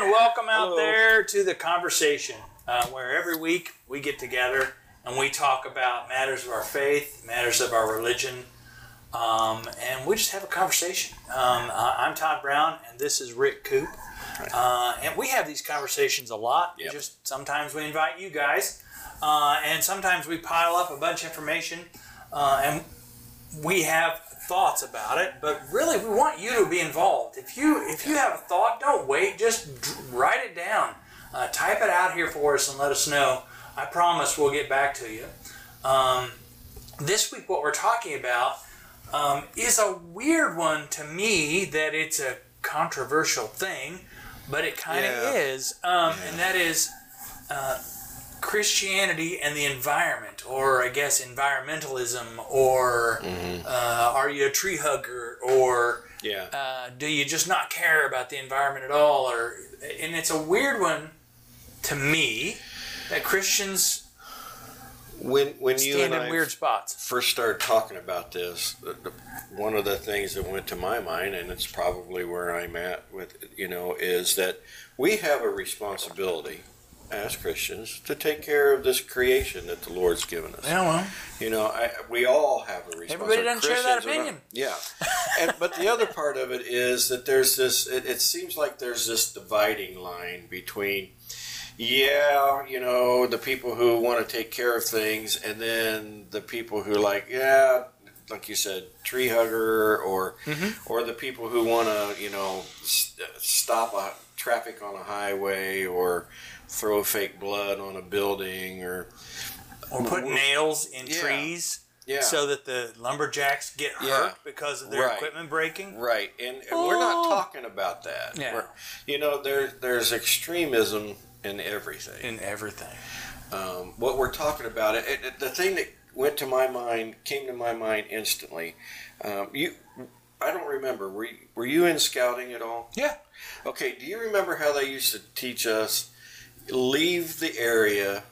and welcome out Hello. there to the conversation, uh, where every week we get together and we talk about matters of our faith, matters of our religion, um, and we just have a conversation. Um, I'm Todd Brown, and this is Rick Coop. Uh, and we have these conversations a lot. Yep. Just sometimes we invite you guys, uh, and sometimes we pile up a bunch of information, uh, and we have thoughts about it. But really, we want you to be involved. If you if you have a thought, don't wait. Just write it down, uh, type it out here for us, and let us know. I promise we'll get back to you. Um, this week, what we're talking about um, is a weird one to me. That it's a controversial thing, but it kind of Yeah. is, um, and that is uh, Christianity and the environment, or I guess environmentalism, or uh, are you a tree hugger, or Yeah. uh, do you just not care about the environment at all? Or and it's a weird one to me that Christians When when you stand and in I weird spots. first started talking about this, the, the, one of the things that went to my mind, and it's probably where I'm at with, you know, is that we have a responsibility as Christians to take care of this creation that the Lord's given us. Yeah, well, You know, I, we all have a responsibility. Everybody doesn't share that Christians are not- opinion. Yeah, and, but the other part of it is that there's this. It, it seems like there's this dividing line between, yeah, you know, the people who want to take care of things, and then the people who like, yeah, like you said, tree hugger, or Mm-hmm. or the people who want to, you know, st- stop a traffic on a highway or throw fake blood on a building or or put nails in Yeah. trees yeah. so that the lumberjacks get hurt Yeah. because of their Right. equipment breaking. Right, and, and we're not Oh. talking about that. Yeah. We're- you know, there there's extremism in everything. In everything. Um, what we're talking about, it, it, the thing that went to my mind, came to my mind instantly. Um, you, I don't remember. Were you, were you in scouting at all? Yeah. Okay. Do you remember how they used to teach us leave the area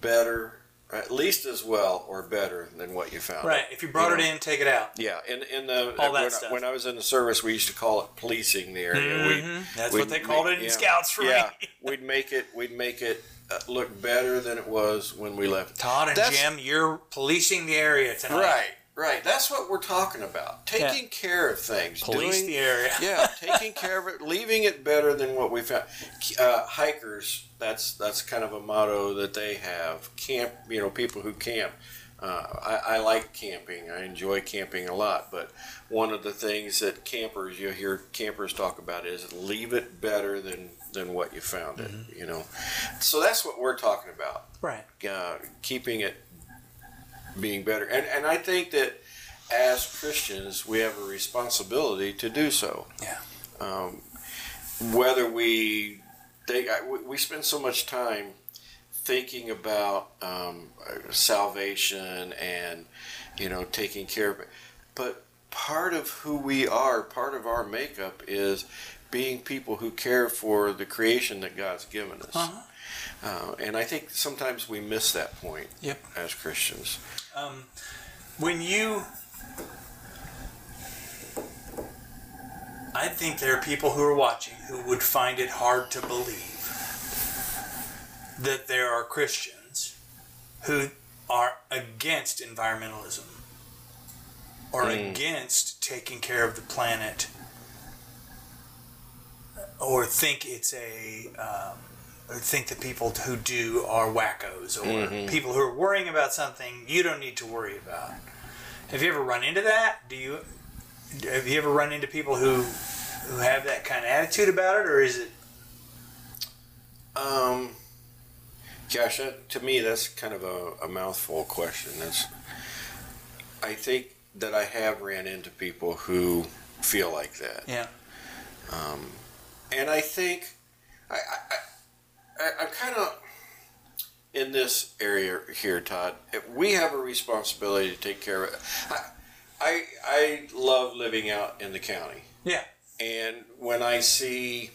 better, at least as well or better than what you found? Right. If you brought You it know. in, take it out. Yeah, in in the All that when, I- stuff. when I was in the service, we used to call it policing the area. Mhm. That's what they called make- it in yeah. Scouts for yeah, me. we'd make it we'd make it uh, look better than it was when we left. Todd and That's- Jim, you're policing the area tonight. Right, right. That's what we're talking about. Taking care of things. Police doing, the area. yeah, taking care of it, leaving it better than what we found. Uh, hikers. That's that's kind of a motto that they have. Camp. You know, people who camp. Uh, I, I like camping. I enjoy camping a lot. But one of the things that campers you hear campers talk about is leave it better than than what you found it. Mm-hmm. You know, so that's what we're talking about. Right. Uh, keeping it being better, and and I think that as Christians we have a responsibility to do so. Yeah. Um, whether we they I- we- spend so much time thinking about um, salvation and you know taking care of it, but part of who we are, part of our makeup is being people who care for the creation that God's given us. Uh-huh. Uh, and I think sometimes we miss that point Yep. as Christians. Um, when you, I think there are people who are watching who would find it hard to believe that there are Christians who are against environmentalism or Mm. against taking care of the planet or think it's a um, or think the people who do are wackos or Mhm. people who are worrying about something you don't need to worry about. Have you ever run into that? Do you have you ever run into people who who have that kind of attitude about it, or is it? Um, gosh, that, to me, that's kind of a, a mouthful question. That's, I think that I have ran into people who feel like that. Yeah. Um, and I think I, I, I, I'm kind of in this area here, Todd. We have a responsibility to take care of it. I, I, I love living out in the county. Yeah. And when I see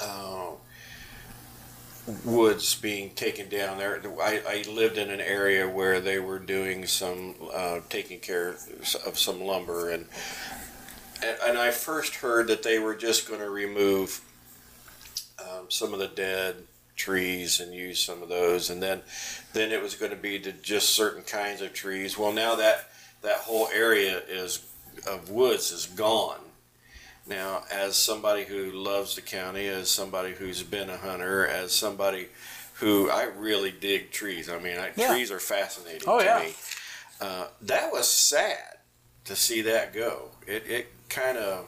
uh, woods being taken down there, I, I lived in an area where they were doing some uh, taking care of some lumber, and and, I first heard that they were just going to remove um, some of the dead trees and use some of those, and then then it was going to be to just certain kinds of trees. Well, now that that whole area is of woods is gone. Now, as somebody who loves the county, as somebody who's been a hunter, as somebody who I really dig trees. I mean, I, Yeah. trees are fascinating Oh, to yeah. me. Uh, that was sad to see that go. It it kind of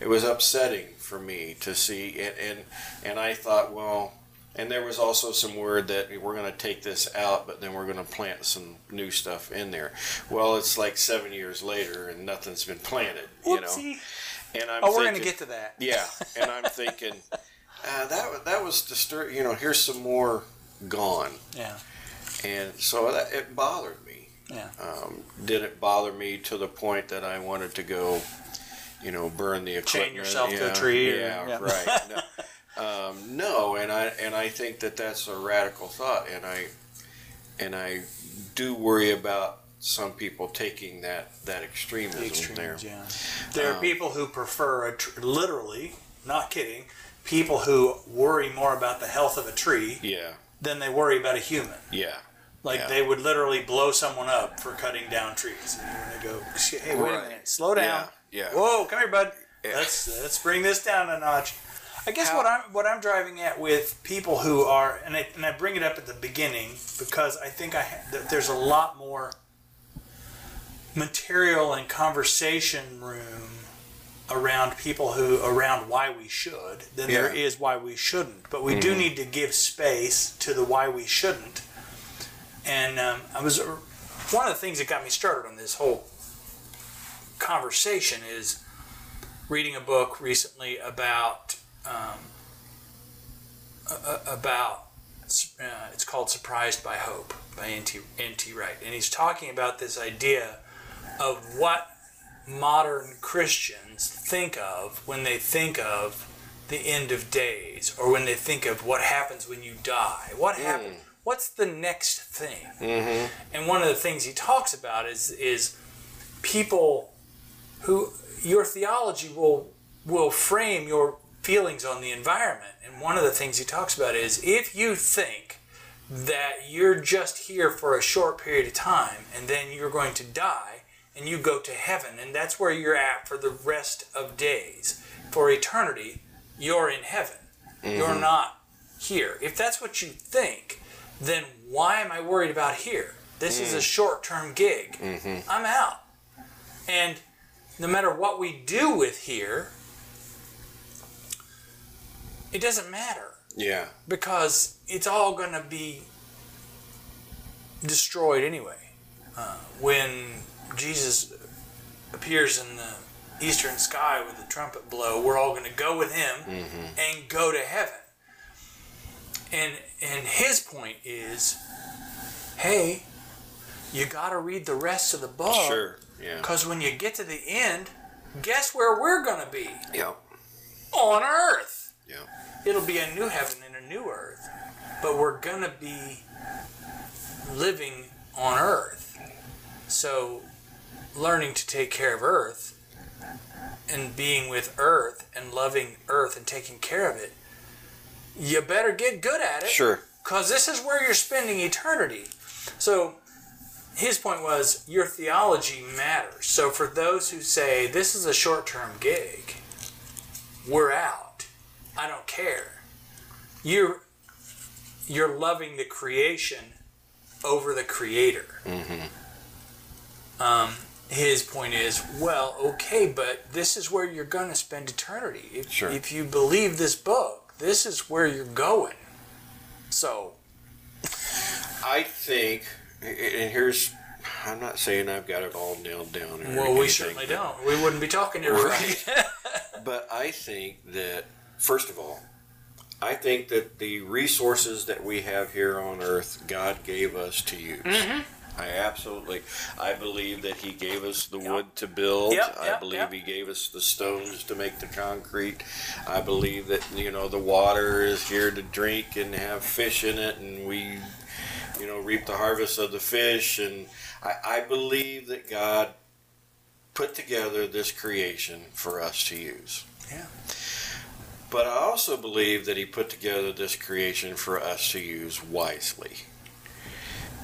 it was upsetting for me to see and and and I thought, well, and there was also some word that we're going to take this out, but then we're going to plant some new stuff in there. Well, it's like seven years later, and nothing's been planted. You know, and I'm Oh, we're going to get to that. yeah, and I'm thinking uh, that that was disturbing You know, here's some more gone, Yeah. and so that, it bothered me. Yeah. Um, did it bother me to the point that I wanted to go, you know, burn the equipment? Chain yourself to a Yeah, tree or- Yeah, yeah. right. No, um, no, and I and I think that that's a radical thought, and I and I do worry about some people taking that that extremism The there. extremes, yeah. There are Um, people who prefer a tr- literally, not kidding, people who worry more about the health of a tree Yeah, than they worry about a human. yeah, Like Yeah. they would literally blow someone up for cutting down trees, and they go, "Hey, wait a minute, slow down. yeah, yeah. Whoa, come here, bud. Yeah. Let's let's bring this down a notch." I guess How- what I'm what I'm driving at with people who are, and I, and I bring it up at the beginning because I think I that there's a lot more material and conversation room around people who around why we should than there Yeah. is why we shouldn't. But we do mm-hmm. need to give space to the why we shouldn't. And um, I was one of the things that got me started on this whole conversation is reading a book recently about um, about uh, it's called Surprised by Hope by N.T. N.T. Wright, and he's talking about this idea of what modern Christians think of when they think of the end of days or when they think of what happens when you die. What happens? What's the next thing? Mm-hmm. And one of the things he talks about is is people who your theology will will frame your feelings on the environment. And one of the things he talks about is if you think that you're just here for a short period of time and then you're going to die and you go to heaven and that's where you're at for the rest of days for eternity you're in heaven you're not here if that's what you think then why am i worried about here? This is a mm. short-term gig. Mm-hmm. I'm out. And no matter what we do with here it doesn't matter. Yeah, because it's all going to be destroyed anyway. Uh, when Jesus appears in the eastern sky with the trumpet blow, we're all going to go with him mm-hmm. and go to heaven. And and his point is, hey, you got to read the rest of the book. Sure, yeah, because when you get to the end, guess where we're going to be? yeah, On earth. Yeah, it'll be a new heaven and a new earth, but we're gonna be living on earth. So, learning to take care of earth and being with earth and loving earth and taking care of it, you better get good at it. sure, Because this is where you're spending eternity. So his point was your theology matters. So for those who say this is a short term gig, we're out. I don't care. You're you're loving the creation over the creator. Um, his point is, well, okay, but this is where you're going to spend eternity. If, Sure. if you believe this book, this is where you're going. So, I think, and here's, I'm not saying I've got it all nailed down. Or well, we certainly don't. We wouldn't be talking to everybody. But I think that, first of all, I think that the resources that we have here on earth, God gave us to use. Mm-hmm. I absolutely, I believe that He gave us the wood to build. Yep, I yep, believe yep. He gave us the stones to make the concrete. I believe that you know the water is here to drink and have fish in it, and we, you know, reap the harvest of the fish. And I, I believe that God put together this creation for us to use. Yeah. But I also believe that he put together this creation for us to use wisely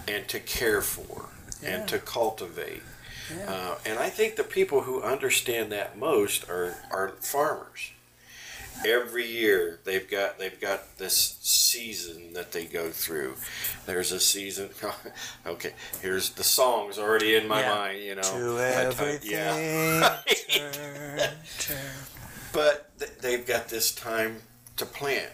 and to care for Yeah. and to cultivate. Yeah. Uh, and I think the people who understand that most are, are farmers. Every year they've got they've got this season that they go through. There's a season. okay, here's the songs already in my Yeah. mind. You know, To everything yeah. turn, turn. but th- they've got this time to plant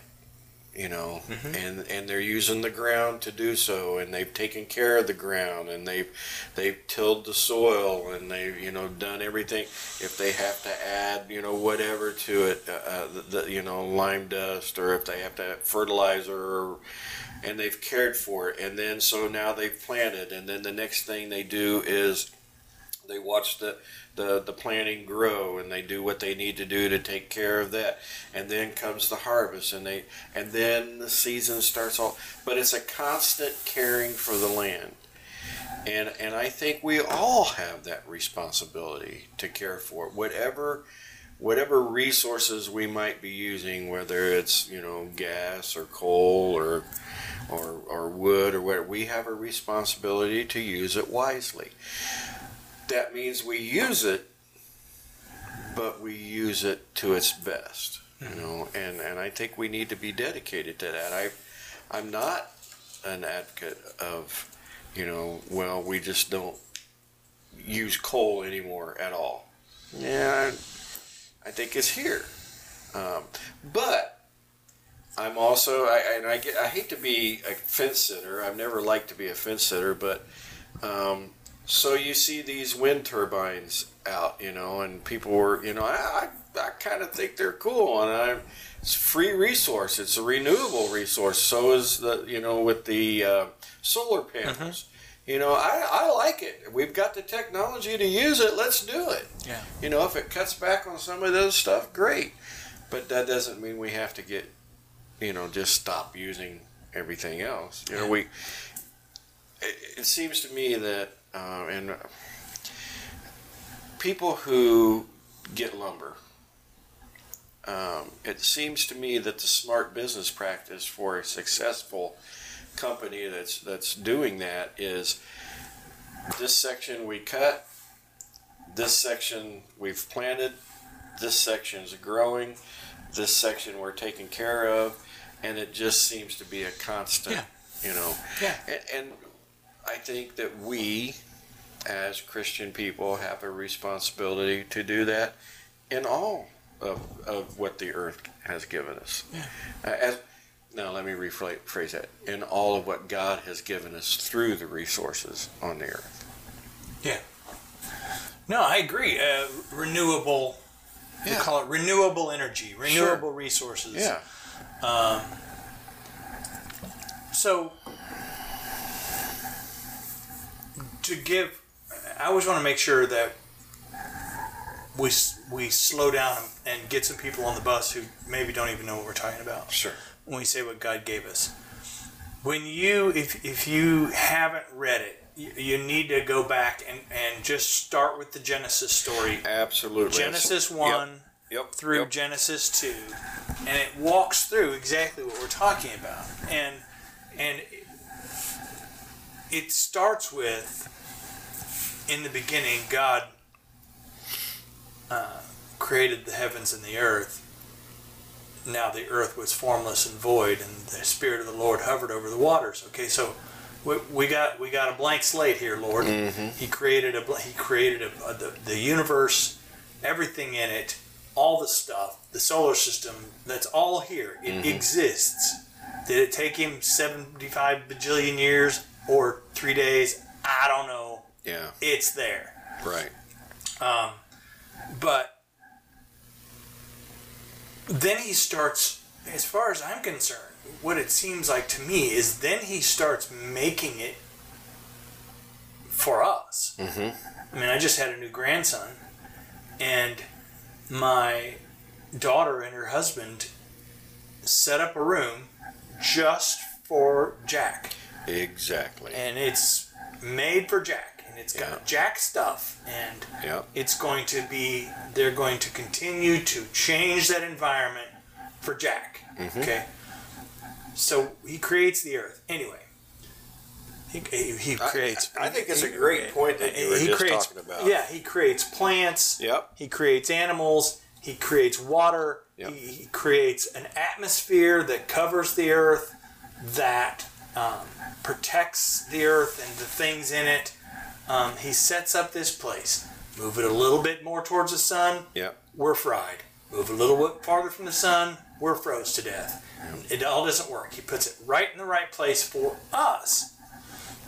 you know Mm-hmm. and and they're using the ground to do so and they've taken care of the ground and they've they've tilled the soil and they've you know done everything if they have to add you know whatever to it uh, uh, the, the you know lime dust or if they have to add fertilizer or and they've cared for it and then so now they've planted and then the next thing they do is they watch the, the, the planting grow and they do what they need to do to take care of that. And then comes the harvest and they and then the season starts off but it's a constant caring for the land. And and I think we all have that responsibility to care for it. Whatever whatever resources we might be using whether it's you know gas or coal or or, or wood or whatever we have a responsibility to use it wisely that means we use it, but we use it to its best. You know, and, and I think we need to be dedicated to that. I, I'm not an advocate of, you know, well, we just don't use coal anymore at all. Yeah, I, I think it's here, um, but I'm also I and I get I hate to be a fence sitter. I've never liked to be a fence sitter, but um, so you see these wind turbines out, you know, and people were, you know, I, I, I kind of think they're cool, and I, it's free resource. It's a renewable resource. So is the, you know, with the uh, solar panels. You know, I, I like it. We've got the technology to use it. Let's do it. Yeah. You know, if it cuts back on some of those stuff, great. But that doesn't mean we have to get, you know, just stop using everything else. You know, we. It, it seems to me that, uh, and people who get lumber, um, it seems to me that the smart business practice for a successful company that's that's doing that is this section we cut, this section we've planted, this section is growing, this section we're taking care of, and it just seems to be a constant, Yeah. you know. Yeah. And, and I think that we, as Christian people, have a responsibility to do that in all of, of what the earth has given us. Yeah. Uh, as, now, let me rephrase that. In all of what God has given us through the resources on the earth. Yeah. No, I agree. Uh, renewable. We call it renewable energy, renewable resources. Yeah. Um, so, to give, I always want to make sure that we we slow down and get some people on the bus who maybe don't even know what we're talking about Sure. when we say what God gave us. When you, if, if you haven't read it, you, you need to go back and, and just start with the Genesis story. Absolutely. Genesis 1 Yep. through Yep. Genesis 2 and it walks through exactly what we're talking about and and it starts with in the beginning God uh, created the heavens and the earth now the earth was formless and void and the spirit of the Lord hovered over the waters okay so we, we got we got a blank slate here Lord he created a he created a, a, the, the universe everything in it all the stuff, the solar system, that's all here. It exists. Did it take him 75 bajillion years or three days? I don't know. Yeah. It's there. Right. Um, but then he starts, as far as I'm concerned, what it seems like to me is then he starts making it for us. Mm-hmm. I mean, I just had a new grandson, and my daughter and her husband set up a room just for Jack, Exactly. and it's made for Jack, it's got Yeah. Jack stuff, and Yep. it's going to be they're going to continue to change that environment for Jack. Mm-hmm. Okay. So he creates the earth. Anyway, he, he, he creates. I think it's a great point that you were he just creates, talking about. Yeah, he creates plants. Yep. He creates animals. He creates water. Yep. He, he creates an atmosphere that covers the earth, that um, protects the earth and the things in it. Um, he sets up this place. Move it a little bit more towards the sun, Yep. we're fried. Move a little bit farther from the sun, we're froze to death. It all doesn't work. He puts it right in the right place for us.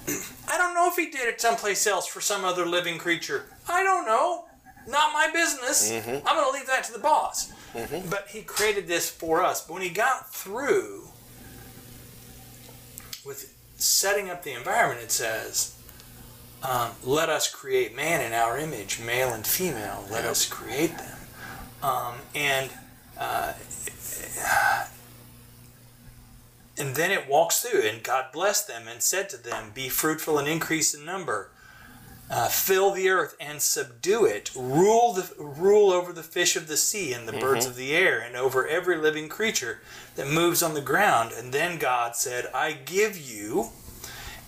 I don't know if he did it someplace else for some other living creature. I don't know. Not my business. I'm going to leave that to the boss. But he created this for us. But when he got through with setting up the environment, it says, um, let us create man in our image, male and female. Let us create them. Um, and uh, and then it walks through, and God blessed them and said to them, Be fruitful and increase in number. Uh, fill the earth and subdue it. Rule the rule over the fish of the sea and the birds of the air, and over every living creature that moves on the ground. And then God said, I give you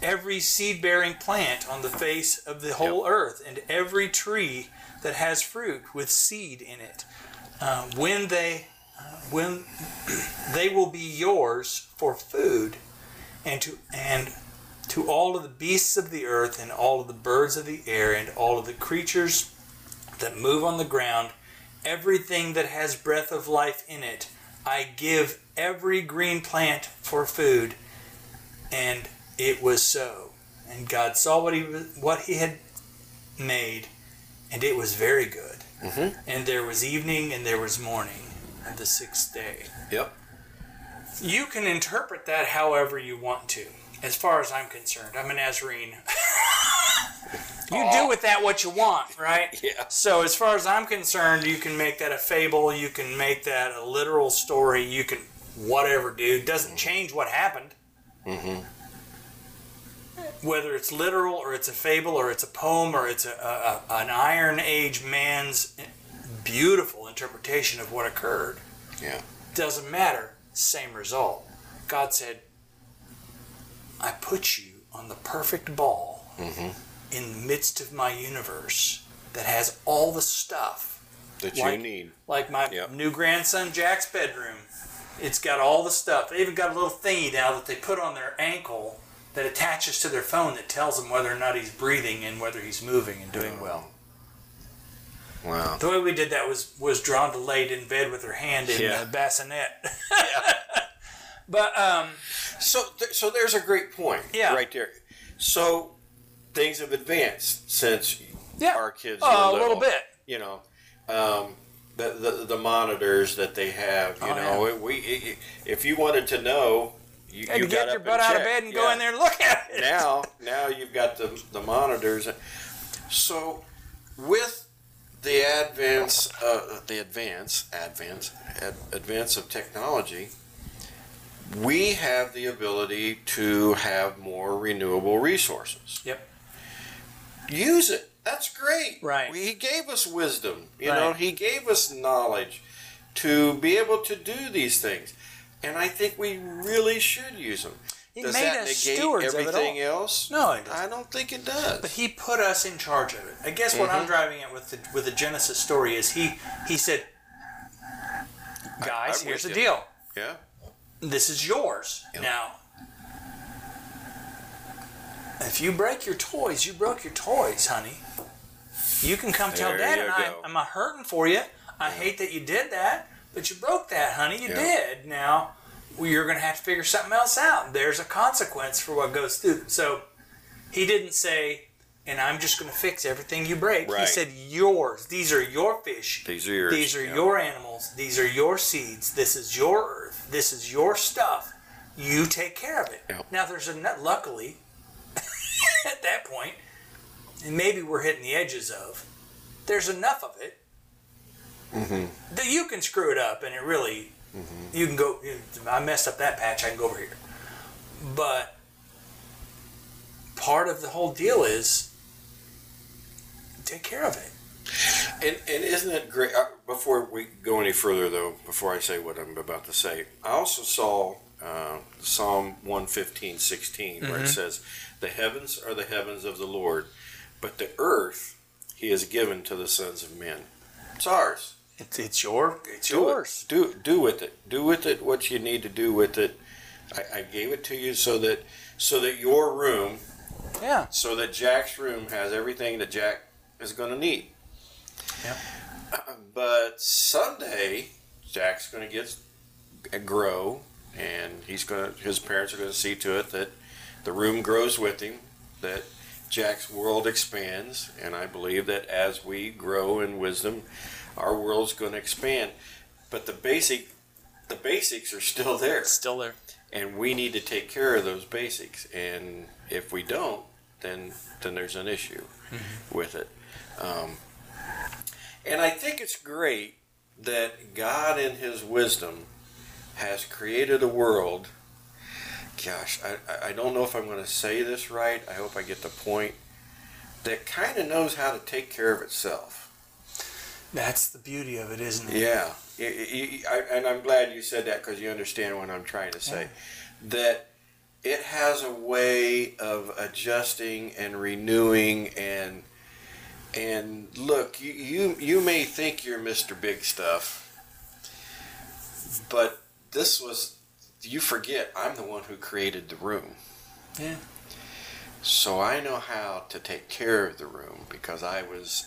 every seed bearing plant on the face of the whole earth, and every tree that has fruit with seed in it. Uh, when they when they will be yours for food, and to and to all of the beasts of the earth, and all of the birds of the air, and all of the creatures that move on the ground, everything that has breath of life in it, I give every green plant for food. And it was so. And God saw what he what he had made, and it was very good. Mhm. And there was evening and there was morning, and the sixth day. Yep. You can interpret that however you want to, as far as I'm concerned. I'm a Nazarene. you do with that what you want, right? Yeah. So, as far as I'm concerned, you can make that a fable, you can make that a literal story, you can whatever, dude. Doesn't change what happened. Mm-hmm. Whether it's literal or it's a fable or it's a poem or it's a, a, an Iron Age man's beautiful interpretation of what occurred Yeah. doesn't matter, same result. God said, I put you on the perfect ball Mm-hmm. in the midst of my universe that has all the stuff. That Like- you need. Like my Yep. new grandson Jack's bedroom. It's got all the stuff. They even got a little thingy now that they put on their ankle that attaches to their phone that tells them whether or not he's breathing and whether he's moving and doing well. Wow. The way we did that was was drawn to laid in bed with her hand in Yeah. the bassinet. yeah. but um, So, th- so there's a great point. Yeah. Right there. So, things have advanced since yeah, our kids. Oh, were a little bit. You know, um, the, the the monitors that they have. You Oh, know, it, we if you wanted to know, you, And you get your butt out of bed and go in there and look at it. now now you've got the the monitors so with the advance uh, the advance advance ad, advance of technology we have the ability to have more renewable resources Yep. use it that's great Right. he gave us wisdom you Right. know he gave us knowledge to be able to do these things and i think we really should use them He does made that us negate stewards of it everything all. else No, it doesn't. I don't think it does. But he put us in charge of it. I guess what Mm-hmm. I'm driving at with the with the Genesis story is he he said, guys, I'm here's the you. deal. yeah. This is yours now. If you break your toys, you broke your toys, honey. You can come tell There Dad and I, go. I'm not hurting for you. I hate that you did that, but you broke that, honey. You Yeah. did. Now, you're going to have to figure something else out. There's a consequence for what goes through. So, he didn't say, and I'm just going to fix everything you break. He said, yours. These are your fish. These are yours. These are yeah. your animals. These are your seeds. This is your earth. This is your stuff. You take care of it. Now, there's a luckily, at that point, and maybe we're hitting the edges of, there's enough of it Mm-hmm. that you can screw it up and it really, you can go, I messed up that patch, I can go over here. But part of the whole deal is take care of it. And, and isn't it great? Uh, before we go any further, though, before I say what I'm about to say, I also saw uh, Psalm 115, 16, where Mm-hmm. it says, The heavens are the heavens of the Lord, but the earth he has given to the sons of men. It's ours. It's, it's your it's Do yours. it. Do do with it. Do with it what you need to do with it. I, I gave it to you so that so that your room, Yeah. so that Jack's room has everything that Jack is going to need. Yep. But someday, Jack's going to get grow, and he's going to. His parents are going to see to it that the room grows with him, that Jack's world expands, and I believe that as we grow in wisdom, our world's going to expand. But the basic, the basics are still there, It's still there. and we need to take care of those basics. And if we don't, then then there's an issue with it. Um, and I think it's great that God, in His wisdom, has created a world. Gosh, I- I don't know if I'm going to say this right. I hope I get the point. That kind of knows how to take care of itself. That's the beauty of it, isn't it? Yeah, I- and I'm glad you said that because you understand what I'm trying to say. That it has a way of adjusting and renewing and and look, you you, you may think you're Mr. Big Stuff, but this was you forget I'm the one who created the room. Yeah. So I know how to take care of the room because I was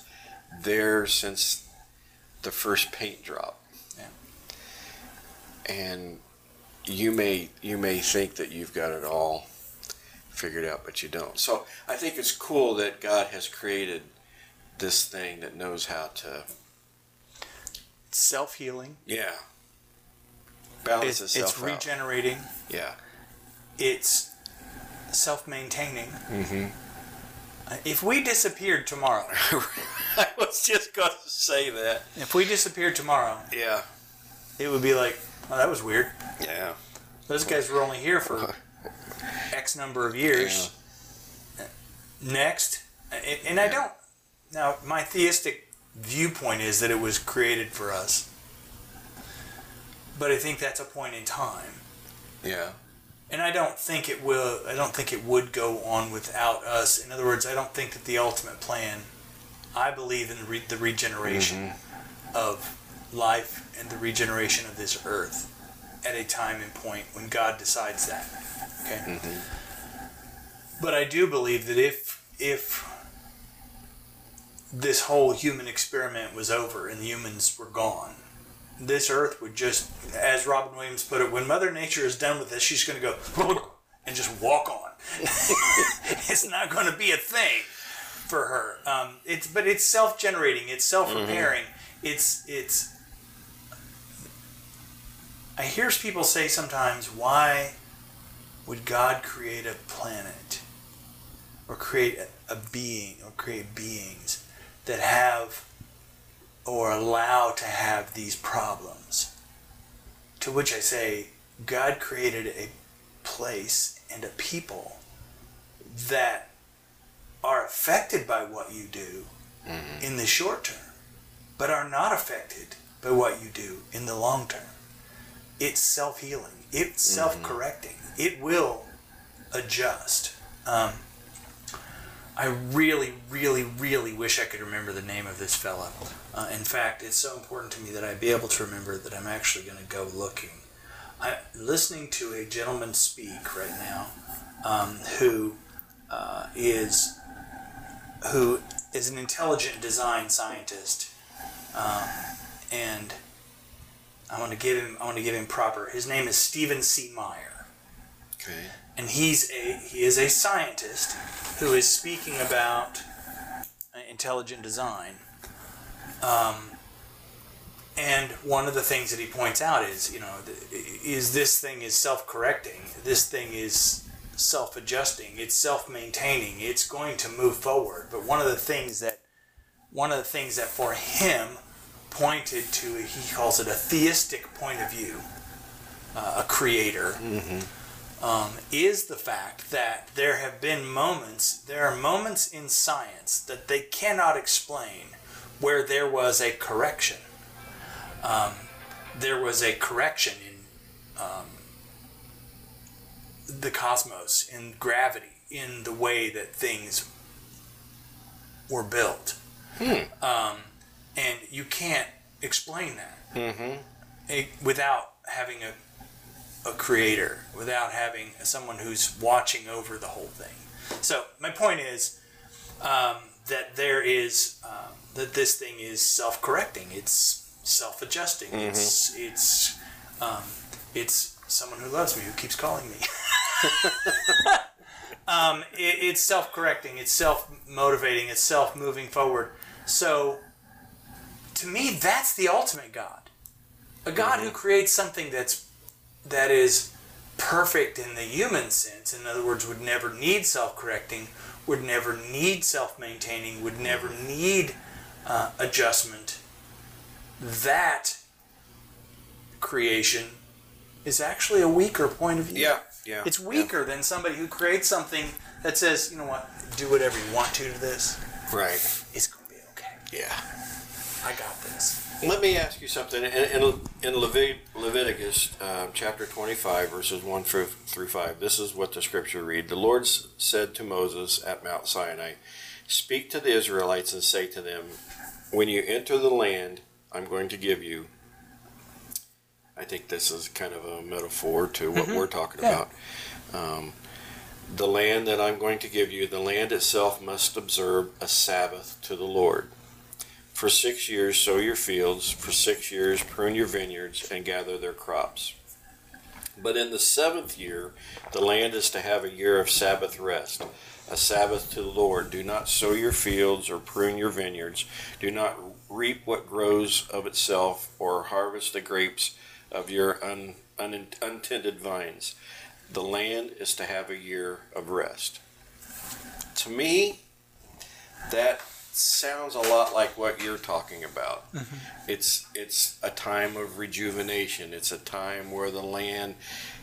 there since the first paint drop. Yeah. And you may you may think that you've got it all figured out, but you don't. So I think it's cool that God has created this thing that knows how to self healing. yeah balance It's, itself it's out. regenerating. yeah. It's self maintaining. Mm-hmm. If we disappeared tomorrow, I was just going to say that. if we disappeared tomorrow, Yeah. it would be like, oh, that was weird. Yeah. Those guys were only here for X number of years. Uh, next, and, and I don't. Now, my theistic viewpoint is that it was created for us, but I think that's a point in time, Yeah. And I don't think it will. I don't think it would go on without us. In other words, I don't think that the ultimate plan. I believe in the, re- the regeneration mm-hmm. of life and the regeneration of this earth at a time and point when God decides that. Okay. Mm-hmm. But I do believe that if if this whole human experiment was over and the humans were gone, this earth would just, as Robin Williams put it, when Mother Nature is done with this, she's going to go and just walk on. it's not going to be a thing for her. Um, it's but it's self-generating. It's self-repairing. It's it's. I hear people say sometimes, why would God create a planet or create a, a being or create beings that have or allow to have these problems? To which I say, God created a place and a people that are affected by what you do in the short term, but are not affected by what you do in the long term. It's self healing, it's self correcting, it will adjust. Um, I really, really, really wish I could remember the name of this fella. Uh, in fact, it's so important to me that I be able to remember that I'm actually going to go looking. I'm listening to a gentleman speak right now um, who uh, is who is an intelligent design scientist, um, and I want to give him I want to give him proper. His name is Stephen C. Meyer Okay. And he's a he is a scientist who is speaking about uh, intelligent design. Um, and one of the things that he points out is, you know, is this thing is self-correcting. This thing is self-adjusting. It's self-maintaining. It's going to move forward. But one of the things that one of the things that for him pointed to, he calls it a theistic point of view, uh, a creator um, is the fact that there have been moments, there are moments in science that they cannot explain where there was a correction. Um, there was a correction in um, the cosmos, in gravity, in the way that things were built. Um, and you can't explain that Mm-hmm. without having a, a creator, without having someone who's watching over the whole thing. So my point is um, that there is um, that this thing is self-correcting. It's self-adjusting. It's it's um, it's someone who loves me who keeps calling me. um, it, it's self-correcting. It's self-motivating. It's self-moving forward. So to me, that's the ultimate God. A God who creates something that's that is perfect in the human sense. In other words, would never need self-correcting, would never need self-maintaining, would never need uh, adjustment. That creation is actually a weaker point of view. Yeah, yeah. It's weaker than somebody who creates something that says, you know what, do whatever you want to to this. Right. It's going to be okay. Yeah. I got this. Let me ask you something. In, in, in Levit- Leviticus uh, chapter 25, verses 1 through, through 5, this is what the scripture read. The Lord said to Moses at Mount Sinai, Speak to the Israelites and say to them, When you enter the land I'm going to give you, I think this is kind of a metaphor to what we're talking Yeah. about. Um, the land that I'm going to give you, the land itself must observe a Sabbath to the Lord. For six years sow your fields, for six years prune your vineyards, and gather their crops. But in the seventh year, the land is to have a year of Sabbath rest, a Sabbath to the Lord. Do not sow your fields or prune your vineyards. Do not reap what grows of itself, or harvest the grapes of your un, un, untended vines. The land is to have a year of rest. To me, that sounds a lot like what you're talking about. It's it's a time of rejuvenation. It's a time where the land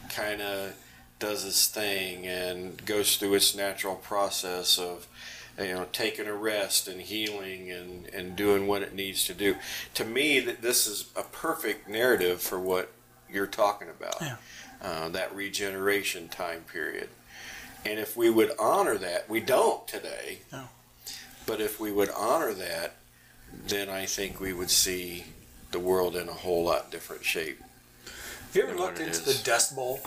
kind of does its thing and goes through its natural process of you know taking a rest and healing and and doing what it needs to do. To me, that this is a perfect narrative for what you're talking about. Yeah. Uh, that regeneration time period. And if we would honor that, we don't today. No. But if we would honor that, then I think we would see the world in a whole lot different shape. Have you ever looked into the Dust Bowl?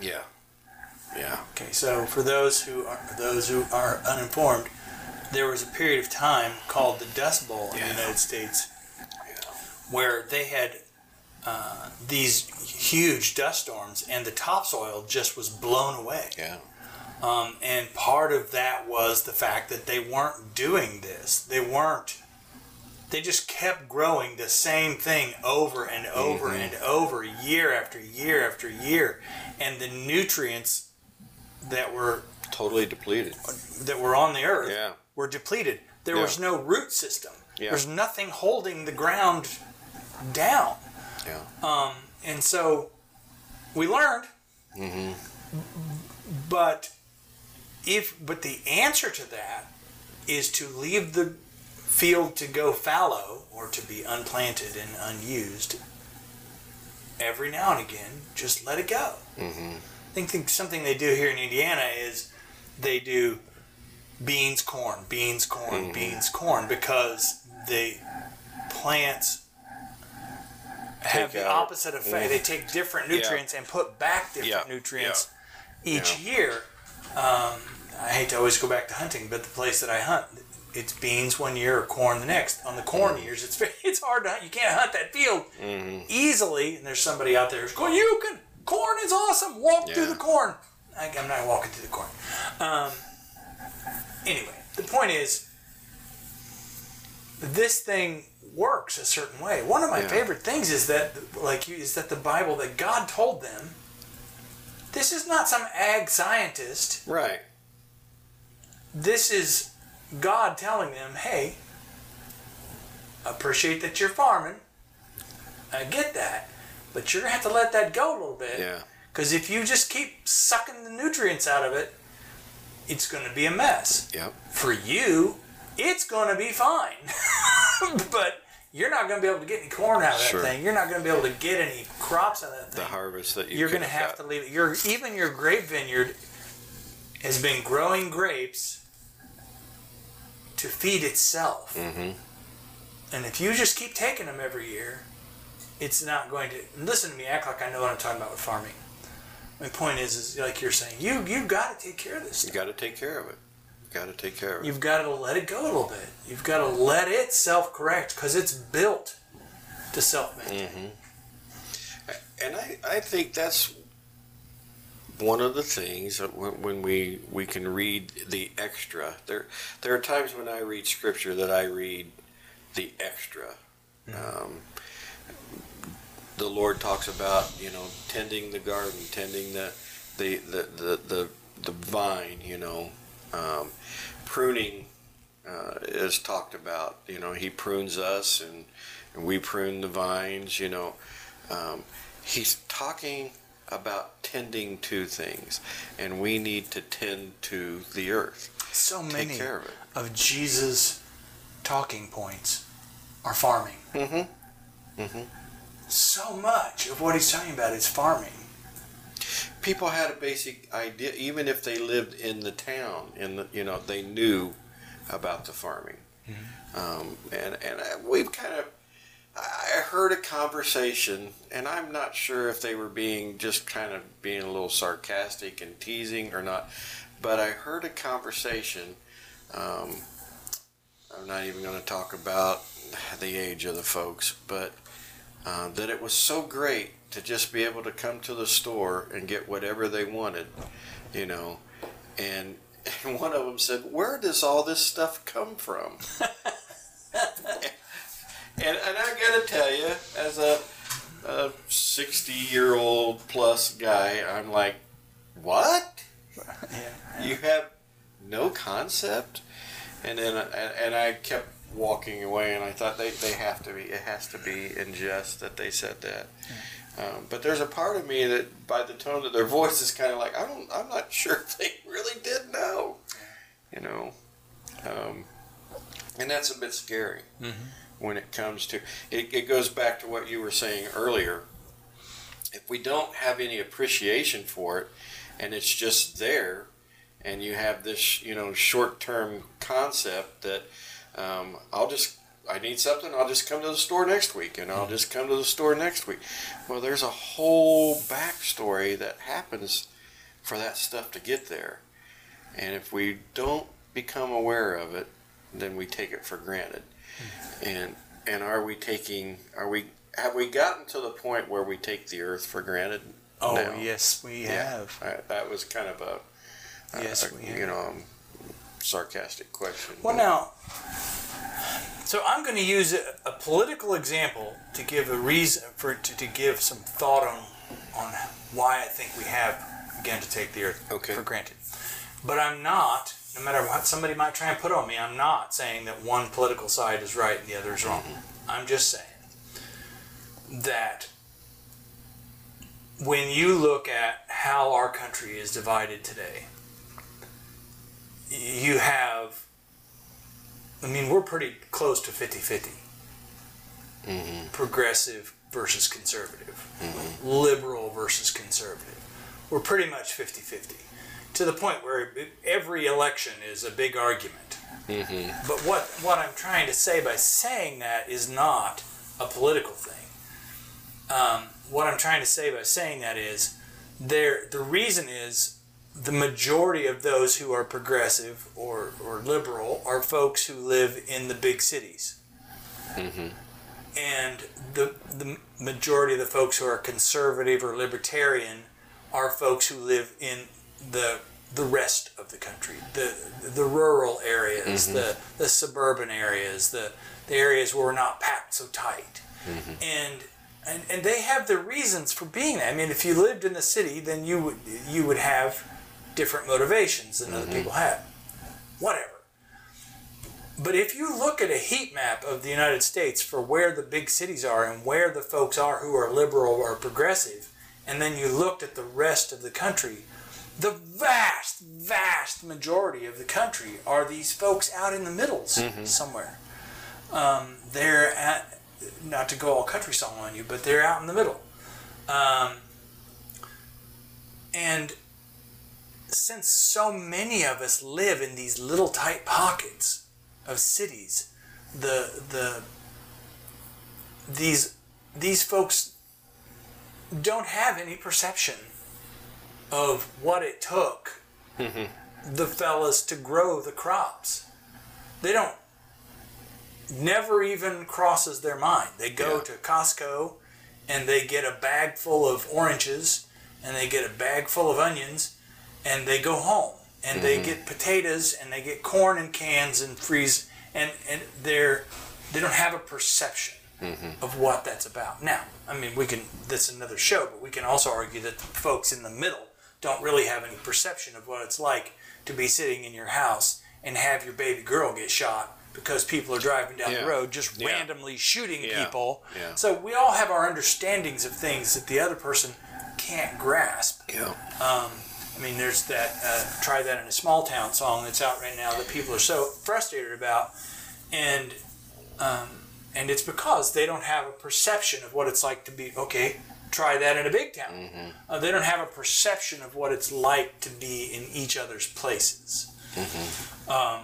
Yeah. Yeah. Okay, so for those who are those who are uninformed, there was a period of time called the Dust Bowl in Yeah. the United States Yeah. where they had uh, these huge dust storms and the topsoil just was blown away. Yeah. Um, and part of that was the fact that they weren't doing this. They weren't. They just kept growing the same thing over and over and over, year after year after year, and the nutrients that were Totally depleted. that were on the earth Yeah. were depleted. There Yeah. was no root system. Yeah. There's nothing holding the ground down. Yeah. Um, and so we learned. Mm-hmm. But if but the answer to that is to leave the field to go fallow or to be unplanted and unused every now and again. Just let it go. Mm-hmm. I think, think something they do here in Indiana is they do beans, corn, beans, corn, Mhm. beans, corn because the plants have the opposite effect. Mhm. They take different Yeah. nutrients and put back different Yeah. nutrients each Yeah. year. Um, I hate to always go back to hunting, but the place that I hunt, it's beans one year or corn the next. On the corn Mm. years, it's it's hard to hunt. You can't hunt that field Mm-hmm. easily. And there's somebody out there who's going, "You can corn is awesome. Walk through the corn." I, I'm not walking through the corn. Um, anyway, the point is, this thing works a certain way. One of my Yeah. favorite things is that, like, you, is that the Bible that God told them. This is not some ag scientist. Right. This is God telling them, "Hey, appreciate that you're farming. I get that, but you're gonna have to let that go a little bit." Yeah. Because if you just keep sucking the nutrients out of it, it's going to be a mess. Yep. For you, it's going to be fine. but you're not going to be able to get any corn out of that Sure. thing. You're not going to be able to get any crops out of that thing. The harvest that you you're going to have got. to leave it. Your even your grape vineyard has been growing grapes to feed itself. Mhm. And if you just keep taking them every year, it's not going to listen to me act like I know what I'm talking about with farming. My point is, is like you're saying, you you got to take care of this. You got to take care of it. Got to take care of it. You've got to let it go a little bit. You've got to let it self correct because it's built to self maintain. And I, I think that's one of the things that when, when we we can read the extra. There there are times when I read scripture that I read the extra. Um, the Lord talks about you know tending the garden, tending the the the the the, the vine. You know, um, pruning uh, is talked about. You know, He prunes us and, and we prune the vines. You know, um, He's talking about tending to things, and we need to tend to the earth. So many care of it. of Jesus' talking points are farming. Mm-hmm. Mm-hmm. So much of what he's talking about is farming. People had a basic idea even if they lived in the town in the you know they knew about the farming. Um, and and we've kind of I heard a conversation and I'm not sure if they were being just kind of being a little sarcastic and teasing or not but I heard a conversation um, I'm not even going to talk about the age of the folks but uh, that it was so great to just be able to come to the store and get whatever they wanted, you know. And, and one of them said, "Where does all this stuff come from?" and and I got to tell you, as a a sixty-year-old plus guy, I'm like, "What? Yeah. You have no concept?" And then and, and I kept walking away, and I thought they, they have to be. It has to be in jest that they said that. Um, but there's a part of me that, by the tone of their voice, is kind of like I don't. I'm not sure if they really did know. You know, um, and that's a bit scary when it comes to. It, it goes back to what you were saying earlier. If we don't have any appreciation for it, and it's just there, and you have this, you know, short-term concept that um, I'll just I need something, I'll just come to the store next week, and I'll just come to the store next week. Well, there's a whole backstory that happens for that stuff to get there, and if we don't become aware of it, then we take it for granted. And and are we taking? Are we? Have we gotten to the point where we take the earth for granted? Oh now? yes, we have. I, that was kind of a Yes, we you have. know um, sarcastic question. Well, now, so I'm going to use a, a political example to give a reason for to, to give some thought on on why I think we have again to take the earth Okay. for granted. But I'm not. No matter what somebody might try and put on me, I'm not saying that one political side is right and the other is wrong. Mm-hmm. I'm just saying that when you look at how our country is divided today, you have I mean, we're pretty close to 50 50. Mm-hmm. Progressive versus conservative, mm-hmm. liberal versus conservative. We're pretty much 50 50 to the point where every election is a big argument. Mm-hmm. But what, what I'm trying to say by saying that is not a political thing. Um, what I'm trying to say by saying that is there, the reason is the majority of those who are progressive or, or liberal are folks who live in the big cities. Mm-hmm. And the, the majority of the folks who are conservative or libertarian are folks who live in the the rest of the country, the the rural areas, mm-hmm. the, the suburban areas, the, the areas where we're not packed so tight. Mm-hmm. And, and and they have their reasons for being that. I mean, if you lived in the city, then you would you would have different motivations than other people have. Whatever. But if you look at a heat map of the United States for where the big cities are and where the folks are who are liberal or progressive, and then you looked at the rest of the country, the vast, vast majority of the country are these folks out in the middles somewhere. Um, they're at, not to go all country song on you, but they're out in the middle. Um, and since so many of us live in these little tight pockets of cities, the the these these folks don't have any perception of what it took mm-hmm. the fellas to grow the crops. They don't never even crosses their mind. They go Yeah. to Costco and they get a bag full of oranges and they get a bag full of onions and they go home and they mm-hmm. get potatoes and they get corn in cans and freeze and and they're they don't have a perception mm-hmm. of what that's about. Now, I mean, we can that's another show, but we can also argue that the folks in the middle don't really have any perception of what it's like to be sitting in your house and have your baby girl get shot because people are driving down Yeah. the road just Yeah. randomly shooting Yeah. people. So we all have our understandings of things that the other person can't grasp. Yeah. Um, I mean, there's that uh, "Try That in a Small Town" song that's out right now that people are so frustrated about, and um, and it's because they don't have a perception of what it's like to be okay. Try that in a big town. Uh, they don't have a perception of what it's like to be in each other's places. Um,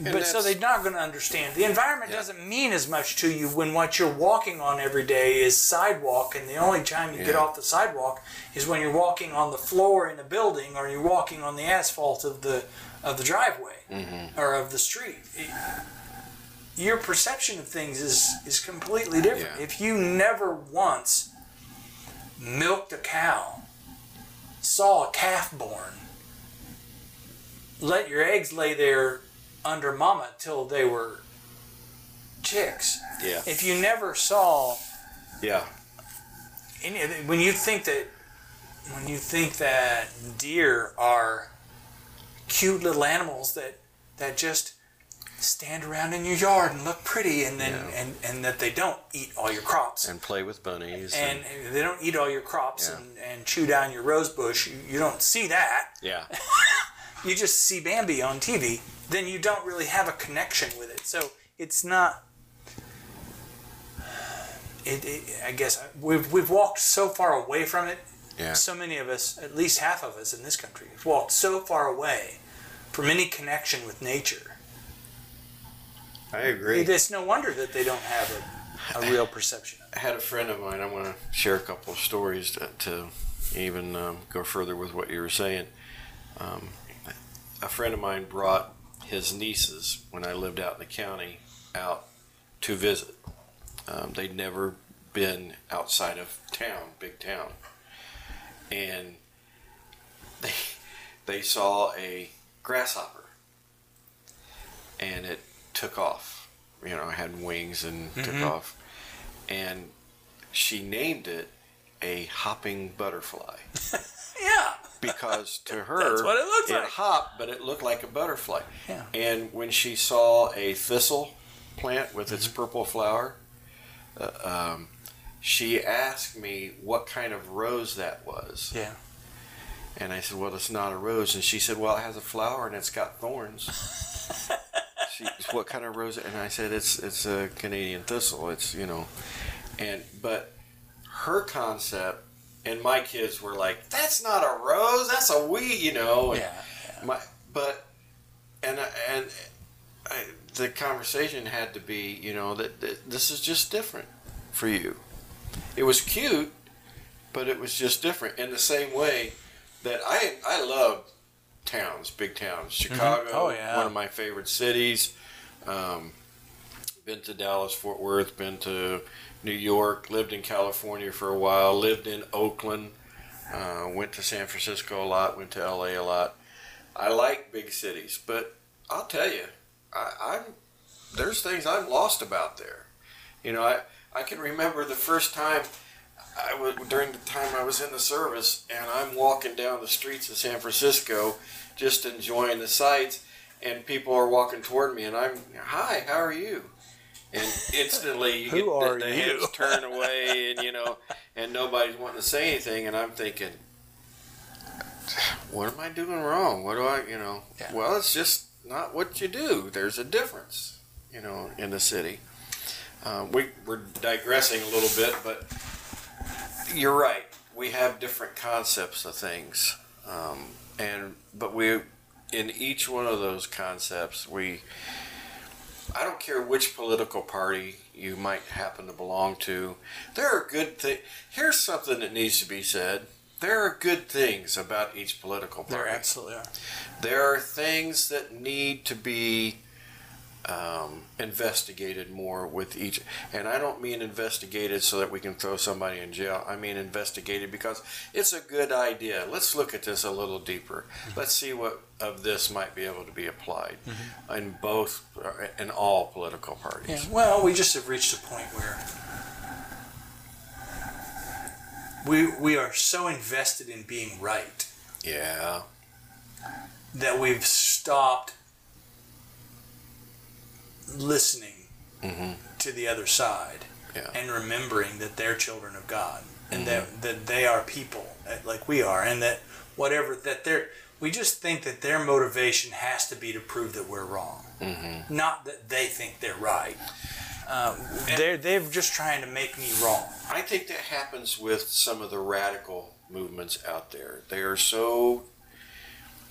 but so they're not going to understand. The environment Yeah. doesn't mean as much to you when what you're walking on every day is sidewalk, and the only time you get off the sidewalk is when you're walking on the floor in a building or you're walking on the asphalt of the of the driveway Mm-hmm. or of the street. It- your perception of things is is completely different. Yeah. If you never once milked a cow, saw a calf born, let your eggs lay there under mama till they were chicks. Yeah. If you never saw Yeah. any when you think that when you think that deer are cute little animals that that just stand around in your yard and look pretty and then Yeah. and, and that they don't eat all your crops And play with bunnies. and they don't eat all your crops Yeah. and, and chew down your rose bush you, you don't see that yeah. you just see Bambi on TV, then you don't really have a connection with it. So it's not. It, it, I guess we've we've walked so far away from it. Yeah. So many of us, at least half of us in this country, have walked so far away from any connection with nature. I agree. It's no wonder that they don't have a, a real perception. I had a friend of mine. I want to share a couple of stories to, to even um, go further with what you were saying. Um, a friend of mine brought his nieces when I lived out in the county out to visit. Um, they'd never been outside of town, big town, and they they saw a grasshopper, and it took off. You know, it had wings and took off, and she named it a hopping butterfly Yeah. because to her That's what it looks like. hopped, but it looked like a butterfly. Yeah. And when she saw a thistle plant with its Mm-hmm. purple flower, uh, um, she asked me what kind of rose that was. Yeah. And I said, "Well, it's not a rose." And she said, "Well, it has a flower and it's got thorns." she, what kind of rose? And I said, "It's it's a Canadian thistle. It's you know." And but her concept and my kids were like, "That's not a rose. That's a weed," you know. And Yeah. My but and and I, the conversation had to be, you know, that, that this is just different for you. It was cute, but it was just different in the same way that I I love towns, big towns. Chicago, Oh, yeah. one of my favorite cities. Um, been to Dallas, Fort Worth, been to New York, lived in California for a while, lived in Oakland, uh, went to San Francisco a lot, went to LA a lot. I like big cities, but I'll tell you, I, I'm there's things I'm lost about there. You know, I I can remember the first time I was during the time I was in the service, and I'm walking down the streets of San Francisco, just enjoying the sights, and people are walking toward me, and I'm, hi, how are you? And instantly, you Who get are the, the you? heads turn away, and you know, and nobody's wanting to say anything, and I'm thinking, what am I doing wrong? What do I, you know? Yeah. Well, it's just not what you do. There's a difference, you know, in the city. Um, we, we're digressing a little bit, but you're right. We have different concepts of things, um, and but we, in each one of those concepts, we. I don't care which political party you might happen to belong to. There are good things. Here's something that needs to be said. There are good things about each political party. There absolutely are. There are things that need to be um, investigated more with each, and I don't mean investigated so that we can throw somebody in jail. I mean investigated because it's a good idea. Let's look at this a little deeper. Let's see what of this might be able to be applied in both, uh, in all political parties. Yeah. Well, we just have reached a point where we we are so invested in being right Yeah. that we've stopped listening hmm to the other side Yeah. and remembering that they're children of God and that that they are people uh, like we are and that whatever that they're we just think that their motivation has to be to prove that we're wrong hmm not that they think they're right uh, they're they're just trying to make me wrong I think that happens with some of the radical movements out there. They are so.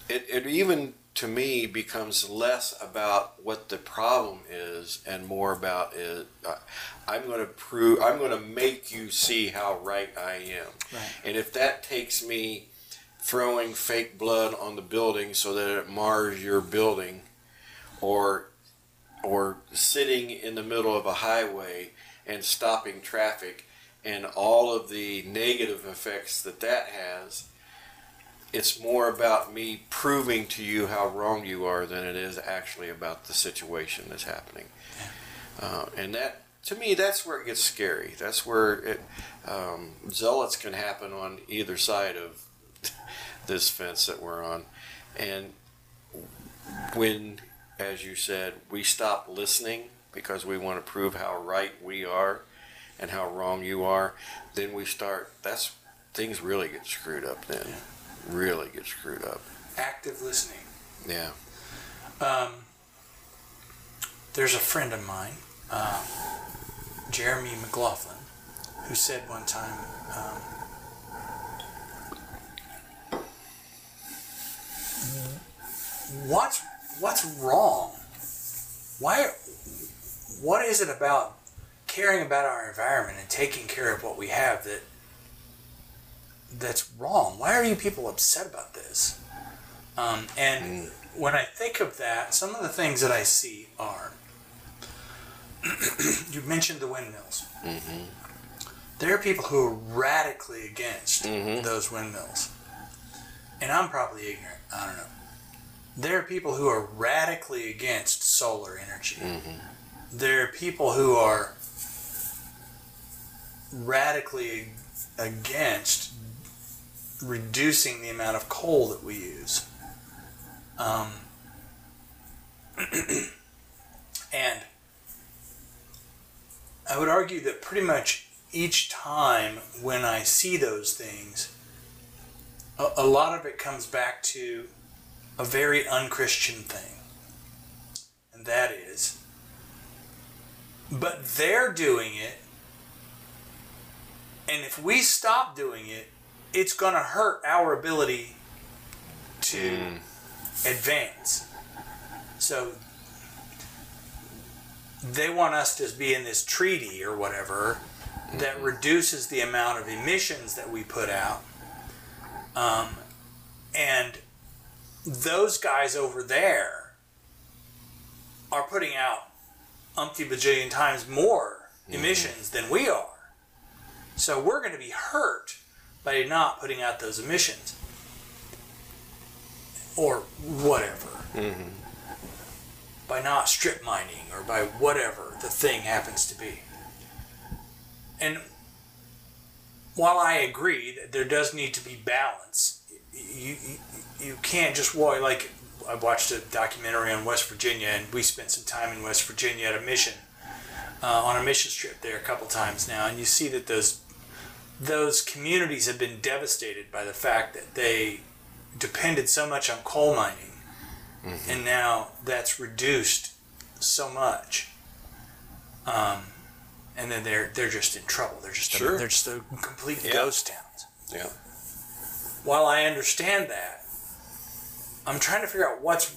It, it even to me becomes less about what the problem is and more about is uh, I'm going to prove I'm going to make you see how right I am. Right. And if that takes me throwing fake blood on the building so that it mars your building or or sitting in the middle of a highway and stopping traffic and all of the negative effects that that has it's more about me proving to you how wrong you are than it is actually about the situation that's happening. Uh, and that to me that's where it gets scary. That's where it um, zealots can happen on either side of this fence that we're on. And when as you said we stop listening because we want to prove how right we are and how wrong you are then we start that's things really get screwed up then really get screwed up active listening yeah Um, there's a friend of mine, uh, Jeremy McLaughlin, who said one time, um, "What's what's wrong? Why? What is it about caring about our environment and taking care of what we have that that's wrong? Why are you people upset about this?" Um, and when I think of that, some of the things that I see are you mentioned the windmills. hmm There are people who are radically against Mhm. those windmills. And I'm probably ignorant. I don't know. There are people who are radically against solar energy. hmm There are people who are radically against reducing the amount of coal that we use. Um, and I would argue that pretty much each time when I see those things, a, a lot of it comes back to a very unchristian thing. And that is, but they're doing it, and if we stop doing it, it's going to hurt our ability to Mm. advance. So they want us to be in this treaty or whatever that reduces the amount of emissions that we put out. Um, and those guys over there are putting out umpty bajillion times more emissions than we are. So we're going to be hurt by not putting out those emissions. Or whatever. Hmm by not strip mining or by whatever the thing happens to be. And while I agree that there does need to be balance, you you, you can't just wa- like I watched a documentary on West Virginia and we spent some time in West Virginia at a mission uh, on a mission trip there a couple times now, and you see that those those communities have been devastated by the fact that they depended so much on coal mining, and now that's reduced so much. Um, and then they're they're just in trouble. They're just Sure. they're just a complete Yeah. ghost towns. Yeah. While I understand that, I'm trying to figure out what's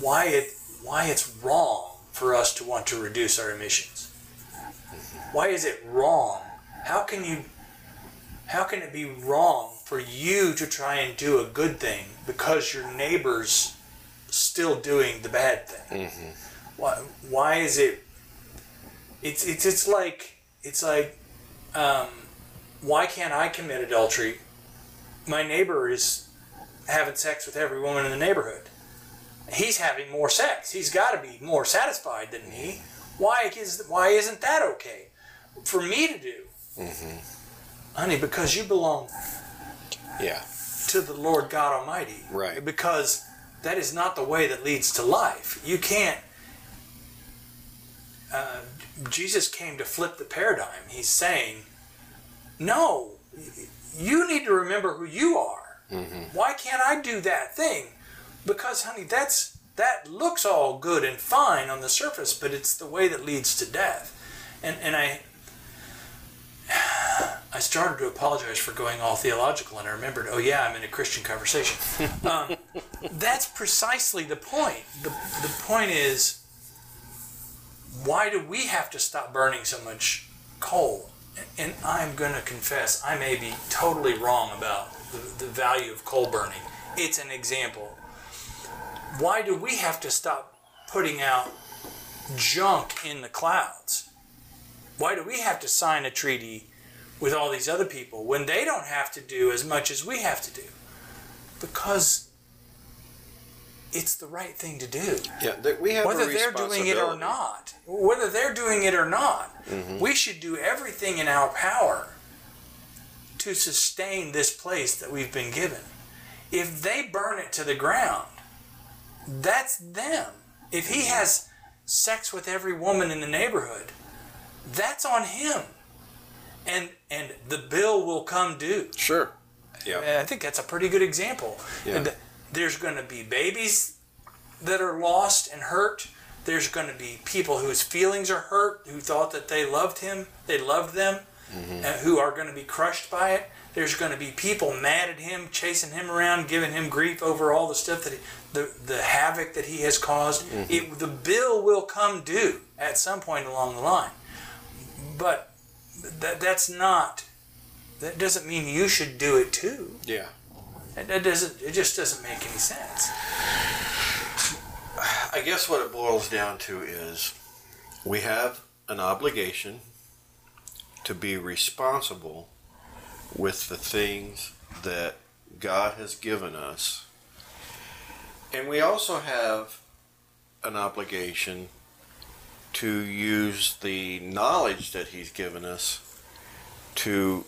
why it why it's wrong for us to want to reduce our emissions. Why is it wrong? How can you how can it be wrong for you to try and do a good thing because your neighbor's still doing the bad thing? Why why is it it's it's it's like it's like um, why can't I commit adultery? My neighbor is having sex with every woman in the neighborhood. He's having more sex. He's got to be more satisfied than me. Why is why isn't that okay for me to do? Honey, because you belong Yeah. to the Lord God Almighty. Right. Because that is not the way that leads to life. You can't. Uh, Jesus came to flip the paradigm. He's saying, no, you need to remember who you are. Why can't I do that thing? Because, honey, that's that looks all good and fine on the surface, but it's the way that leads to death. And and I I started to apologize for going all theological, and I remembered, oh yeah, I'm in a Christian conversation. um, that's precisely the point. The, the point is, why do we have to stop burning so much coal? And I'm going to confess, I may be totally wrong about the, the value of coal burning. It's an example. Why do we have to stop putting out junk in the clouds? Why do we have to sign a treaty with all these other people when they don't have to do as much as we have to do? Because it's the right thing to do. Yeah. th- We have Whether they're doing it or not, whether they're doing it or not, mm-hmm. we should do everything in our power to sustain this place that we've been given. If they burn it to the ground, that's them. If he mm-hmm. has sex with every woman in the neighborhood, that's on him. And and the bill will come due. Sure. Yeah. And I think that's a pretty good example. Yeah. And there's going to be babies that are lost and hurt. There's going to be people whose feelings are hurt, who thought that they loved him, they loved them, Mm-hmm. and who are going to be crushed by it. There's going to be people mad at him, chasing him around, giving him grief over all the stuff that he, the the havoc that he has caused. Mm-hmm. It, the bill will come due at some point along the line. But that that's not. That doesn't mean you should do it too. Yeah. It, it doesn't. It just doesn't make any sense. I guess what it boils down to is we have an obligation to be responsible with the things that God has given us. And we also have an obligation to use the knowledge that He's given us to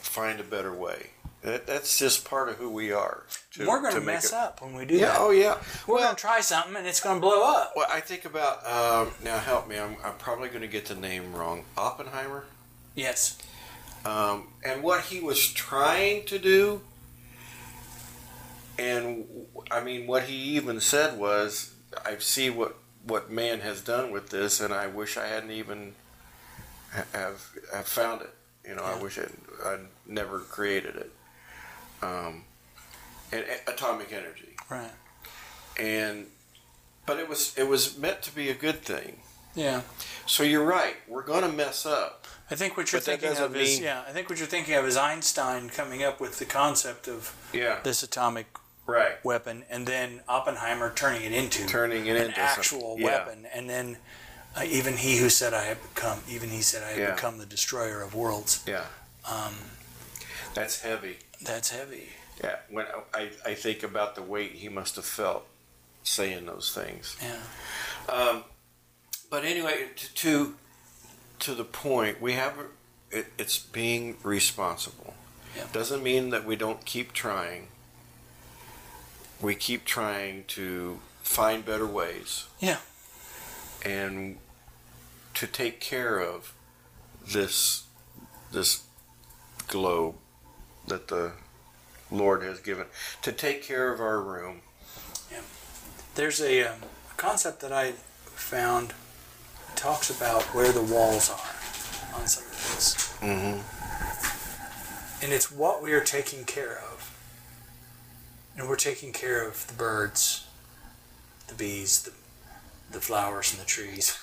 find a better way. That, that's just part of who we are. To, We're going to mess it- up when we do Yeah. that. Oh, yeah. We're going to try something and it's going to blow up. Well, I think about um, now. Help me. I'm, I'm probably going to get the name wrong. Oppenheimer, Yes. um, and what he was trying to do, and I mean, what he even said was, "I see what what man has done with this, and I wish I hadn't even have have found it. You know, I wish I'd, I'd never created it." Um, and a- atomic energy Right. and but it was it was meant to be a good thing. Yeah. So you're right. We're going to mess up. I think what you're thinking of doesn't is yeah. I think what you're thinking of is Einstein coming up with the concept of Yeah. this atomic Right. weapon, and then Oppenheimer turning it into Turning it an into actual something. Yeah. weapon, and then uh, even he who said I have become, even he said I have Yeah. become the destroyer of worlds. Yeah. Um, That's heavy. that's heavy. Yeah. When I, I think about the weight he must have felt saying those things. Yeah. Um, but anyway, to, to to the point, we have it, it's being responsible. Yeah. Doesn't mean that we don't keep trying. We keep trying to find better ways. Yeah. and to take care of this this globe that the Lord has given to take care of our room. Yeah. There's a, um, concept that I found talks about where the walls are on some of this. Mm-hmm. And it's what we are taking care of. And we're taking care of the birds, the bees, the, the flowers, and the trees.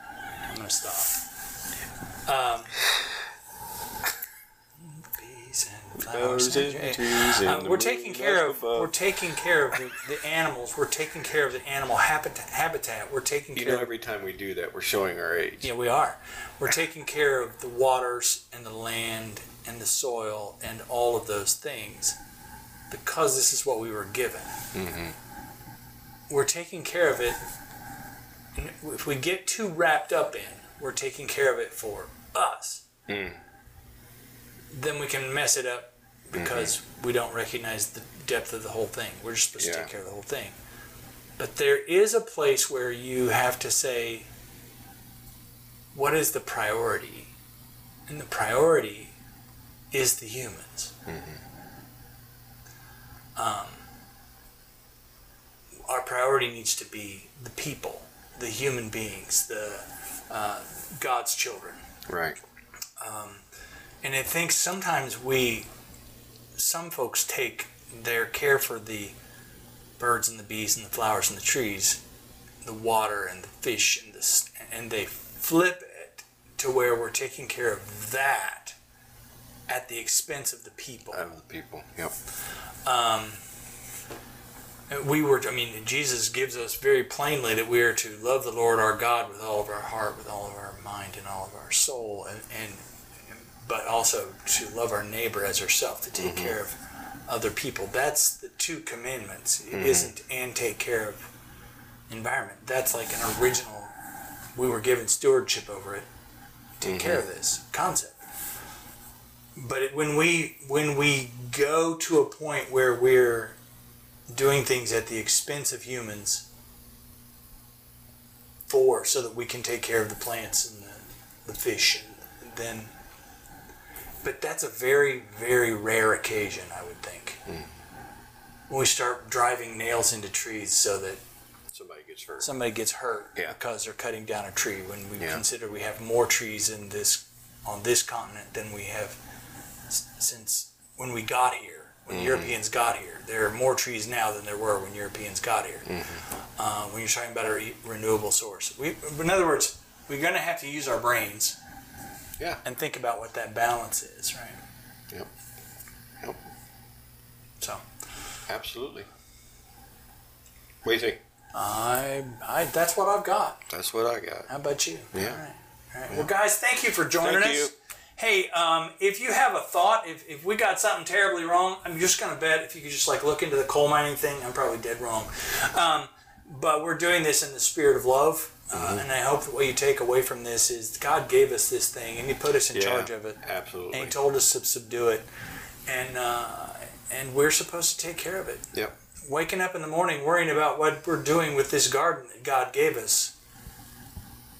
I'm going to stop. Um, bees and flowers and trees. Um, we're taking care of we're taking care of the, the animals. We're taking care of the animal habitat. Habitat. We're taking You care know, of every time we do that, we're showing our age. yeah, we are. We're taking care of the waters and the land and the soil and all of those things because this is what we were given. Mm-hmm. We're taking care of it. If we get too wrapped up in, we're taking care of it for us, Mm. then we can mess it up because we don't recognize the depth of the whole thing. We're just supposed to take care of the whole thing. But there is a place where you have to say, what is the priority? And the priority is the humans. Um, our priority needs to be the people, the human beings, the uh, God's children. Right. And I think sometimes we, some folks take their care for the birds and the bees and the flowers and the trees, the water and the fish and the, and they flip it to where we're taking care of that at the expense of the people. Out of the people. Yep. Um, we were, I mean, Jesus gives us very plainly that we are to love the Lord our God with all of our heart, with all of our mind, and all of our soul, and, and but also to love our neighbor as ourselves, to take mm-hmm. care of other people. That's the two commandments. It mm-hmm. isn't and take care of environment. That's like an original. We were given stewardship over it. Take care mm-hmm. of this concept. But when we when we go to a point where we're doing things at the expense of humans for so that we can take care of the plants and the, the fish and then but that's a very very rare occasion i would think hmm. when we start driving nails into trees so that Somebody gets hurt. somebody gets hurt Yeah. because they're cutting down a tree when we Yeah. consider we have more trees in this on this continent than we have since when we got here when Mm-hmm. Europeans got here there are more trees now than there were when Europeans got here Mm-hmm. uh, when you're talking about a re- renewable source we, in other words we're going to have to use our brains Yeah. and think about what that balance is right Yep. Yep. so Absolutely. What do you think? I, I that's what I've got That's what I got. How about you? Yeah. All right. All right. Well, guys, thank you for joining Thank us. you. Hey, um, if you have a thought, if, if we got something terribly wrong, I'm just gonna bet if you could just like look into the coal mining thing, I'm probably dead wrong. Um, but we're doing this in the spirit of love, uh, Mm-hmm. and I hope that what you take away from this is God gave us this thing, and He put us in Yeah, charge of it, Absolutely. and He told us to subdue it, and uh, and we're supposed to take care of it Yep. waking up in the morning worrying about what we're doing with this garden that God gave us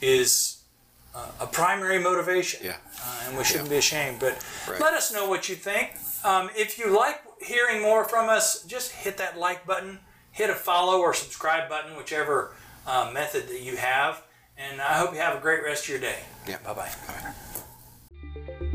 is uh, a primary motivation. Yeah. Uh, and we shouldn't be ashamed. But Right. let us know what you think. Um, if you like hearing more from us, just hit that like button, hit a follow or subscribe button, whichever uh, method that you have. And I hope you have a great rest of your day. Yeah. Bye bye. Bye.